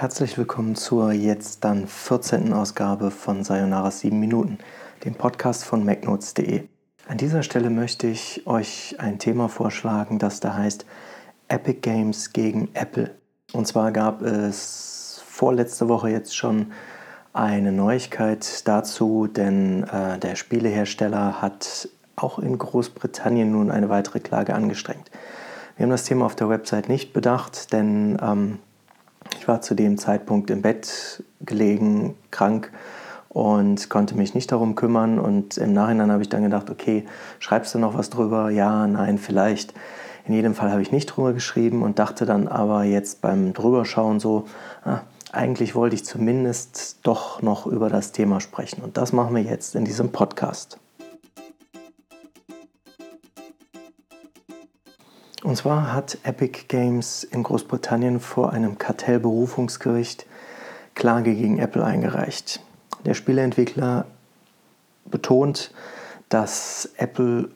Herzlich willkommen zur jetzt dann 14. Ausgabe von Sayonara 7 Minuten, dem Podcast von macnotes.de. An dieser Stelle möchte ich euch ein Thema vorschlagen, das da heißt Epic Games gegen Apple. Und zwar gab es vorletzte Woche jetzt schon eine Neuigkeit dazu, denn äh, der Spielehersteller hat auch in Großbritannien nun eine weitere Klage angestrengt. Wir haben das Thema auf der Website nicht bedacht, denn ähm, ich war zu dem Zeitpunkt im Bett gelegen, krank und konnte mich nicht darum kümmern. Und im Nachhinein habe ich dann gedacht, okay, schreibst du noch was drüber? Ja, nein, vielleicht. In jedem Fall habe ich nicht drüber geschrieben und dachte dann aber jetzt beim Drüberschauen so, ah, eigentlich wollte ich zumindest doch noch über das Thema sprechen. Und das machen wir jetzt in diesem Podcast. Und zwar hat Epic Games in Großbritannien vor einem Kartellberufungsgericht Klage gegen Apple eingereicht. Der Spieleentwickler betont, dass Apple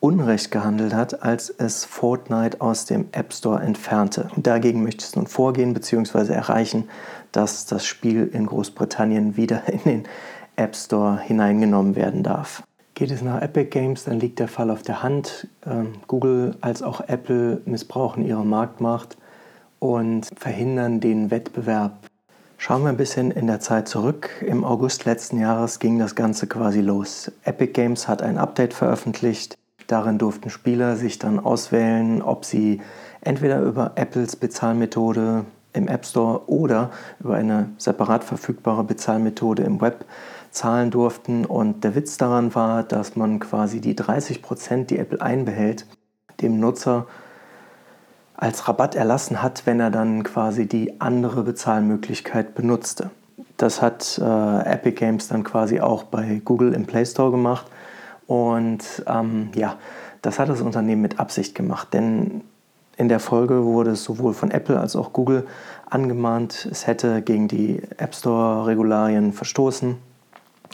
Unrecht gehandelt hat, als es Fortnite aus dem App Store entfernte. Dagegen möchte es nun vorgehen bzw. erreichen, dass das Spiel in Großbritannien wieder in den App Store hineingenommen werden darf. Geht es nach Epic Games, dann liegt der Fall auf der Hand. Ähm, Google als auch Apple missbrauchen ihre Marktmacht und verhindern den Wettbewerb. Schauen wir ein bisschen in der Zeit zurück. Im August letzten Jahres ging das Ganze quasi los. Epic Games hat ein Update veröffentlicht. Darin durften Spieler sich dann auswählen, ob sie entweder über Apples Bezahlmethode im App Store oder über eine separat verfügbare Bezahlmethode im Web zahlen durften. Und der Witz daran war, dass man quasi die 30 Prozent, die Apple einbehält, dem Nutzer als Rabatt erlassen hat, wenn er dann quasi die andere Bezahlmöglichkeit benutzte. Das hat äh, Epic Games dann quasi auch bei Google im Play Store gemacht. Und ähm, ja, das hat das Unternehmen mit Absicht gemacht, denn in der Folge wurde es sowohl von Apple als auch Google angemahnt, es hätte gegen die App Store-Regularien verstoßen.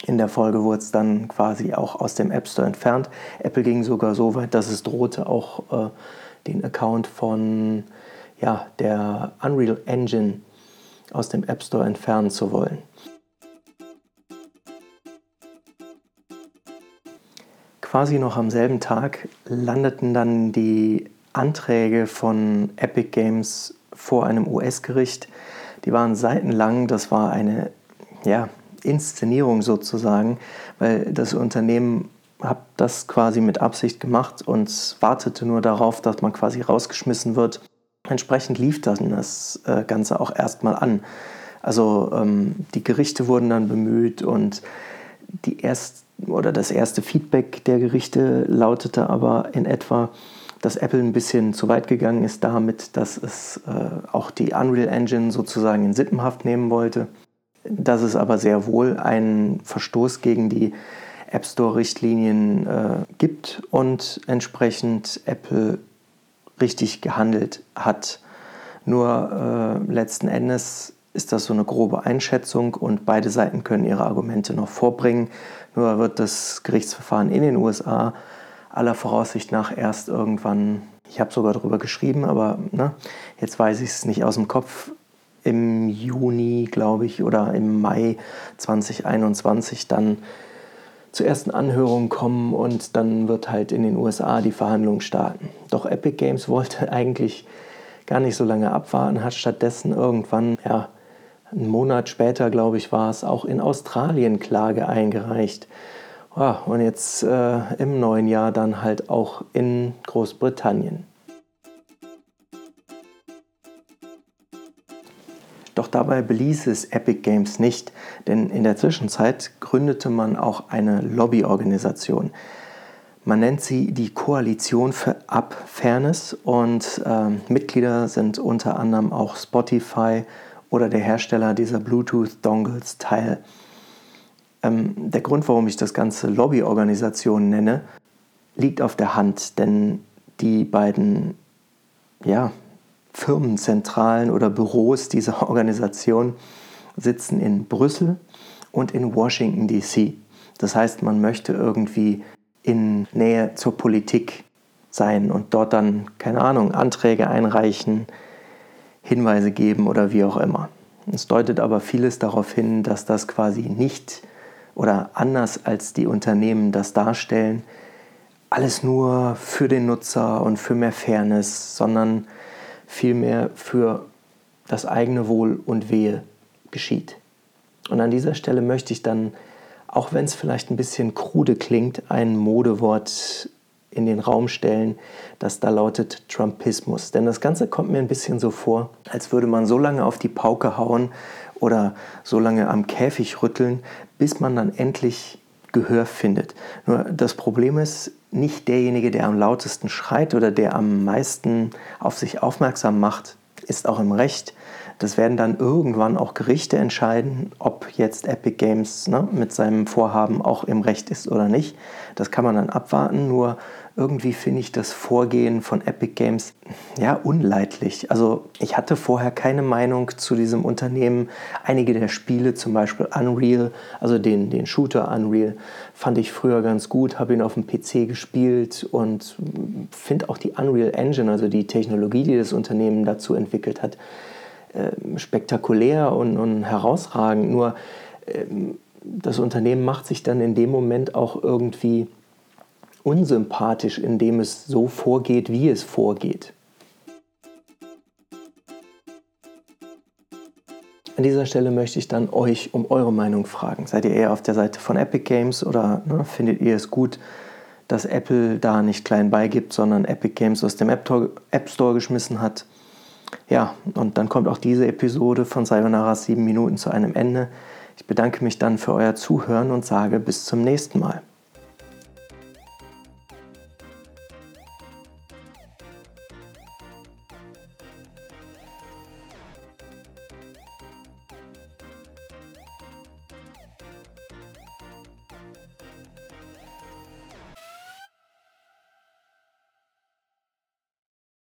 In der Folge wurde es dann quasi auch aus dem App Store entfernt. Apple ging sogar so weit, dass es drohte, auch äh, den Account von ja, der Unreal Engine aus dem App Store entfernen zu wollen. Quasi noch am selben Tag landeten dann die Anträge von Epic Games vor einem US-Gericht. Die waren seitenlang. Das war eine ja, Inszenierung sozusagen, weil das Unternehmen hat das quasi mit Absicht gemacht und wartete nur darauf, dass man quasi rausgeschmissen wird. Entsprechend lief dann das äh, Ganze auch erstmal an. Also ähm, die Gerichte wurden dann bemüht und die erst, oder das erste Feedback der Gerichte lautete aber in etwa, dass Apple ein bisschen zu weit gegangen ist damit, dass es äh, auch die Unreal Engine sozusagen in Sippenhaft nehmen wollte dass es aber sehr wohl einen Verstoß gegen die App Store-Richtlinien äh, gibt und entsprechend Apple richtig gehandelt hat. Nur äh, letzten Endes ist das so eine grobe Einschätzung und beide Seiten können ihre Argumente noch vorbringen. Nur wird das Gerichtsverfahren in den USA aller Voraussicht nach erst irgendwann, ich habe sogar darüber geschrieben, aber ne, jetzt weiß ich es nicht aus dem Kopf, im Juni, glaube ich, oder im Mai 2021 dann zur ersten Anhörung kommen und dann wird halt in den USA die Verhandlungen starten. Doch Epic Games wollte eigentlich gar nicht so lange abwarten, hat stattdessen irgendwann, ja, einen Monat später, glaube ich, war es, auch in Australien Klage eingereicht. Ja, und jetzt äh, im neuen Jahr dann halt auch in Großbritannien. Doch dabei beließ es Epic Games nicht, denn in der Zwischenzeit gründete man auch eine Lobbyorganisation. Man nennt sie die Koalition für Up Fairness und äh, Mitglieder sind unter anderem auch Spotify oder der Hersteller dieser Bluetooth-Dongles Teil. Ähm, der Grund, warum ich das Ganze Lobbyorganisation nenne, liegt auf der Hand, denn die beiden ja, Firmenzentralen oder Büros dieser Organisation sitzen in Brüssel und in Washington, DC. Das heißt, man möchte irgendwie in Nähe zur Politik sein und dort dann, keine Ahnung, Anträge einreichen, Hinweise geben oder wie auch immer. Es deutet aber vieles darauf hin, dass das quasi nicht oder anders als die Unternehmen das darstellen, alles nur für den Nutzer und für mehr Fairness, sondern vielmehr für das eigene Wohl und Wehe geschieht. Und an dieser Stelle möchte ich dann, auch wenn es vielleicht ein bisschen krude klingt, ein Modewort in den Raum stellen, das da lautet Trumpismus. Denn das Ganze kommt mir ein bisschen so vor, als würde man so lange auf die Pauke hauen oder so lange am Käfig rütteln, bis man dann endlich Gehör findet. Nur das Problem ist, nicht derjenige, der am lautesten schreit oder der am meisten auf sich aufmerksam macht, ist auch im Recht. Das werden dann irgendwann auch Gerichte entscheiden, ob jetzt Epic Games ne, mit seinem Vorhaben auch im Recht ist oder nicht. Das kann man dann abwarten. Nur irgendwie finde ich das Vorgehen von Epic Games ja unleidlich. Also ich hatte vorher keine Meinung zu diesem Unternehmen. Einige der Spiele, zum Beispiel Unreal, also den, den Shooter Unreal, fand ich früher ganz gut, habe ihn auf dem PC gespielt und finde auch die Unreal Engine, also die Technologie, die das Unternehmen dazu entwickelt hat, äh, spektakulär und, und, herausragend. Nur äh, das Unternehmen macht sich dann in dem Moment auch irgendwie unsympathisch, indem es so vorgeht, wie es vorgeht. An dieser Stelle möchte ich dann euch um eure Meinung fragen. Seid ihr eher auf der Seite von Epic Games oder ne, findet ihr es gut, dass Apple da nicht klein beigibt, sondern Epic Games aus dem App Store geschmissen hat? Ja, und dann kommt auch diese Episode von Sayonara 7 Minuten zu einem Ende. Ich bedanke mich dann für euer Zuhören und sage bis zum nächsten Mal.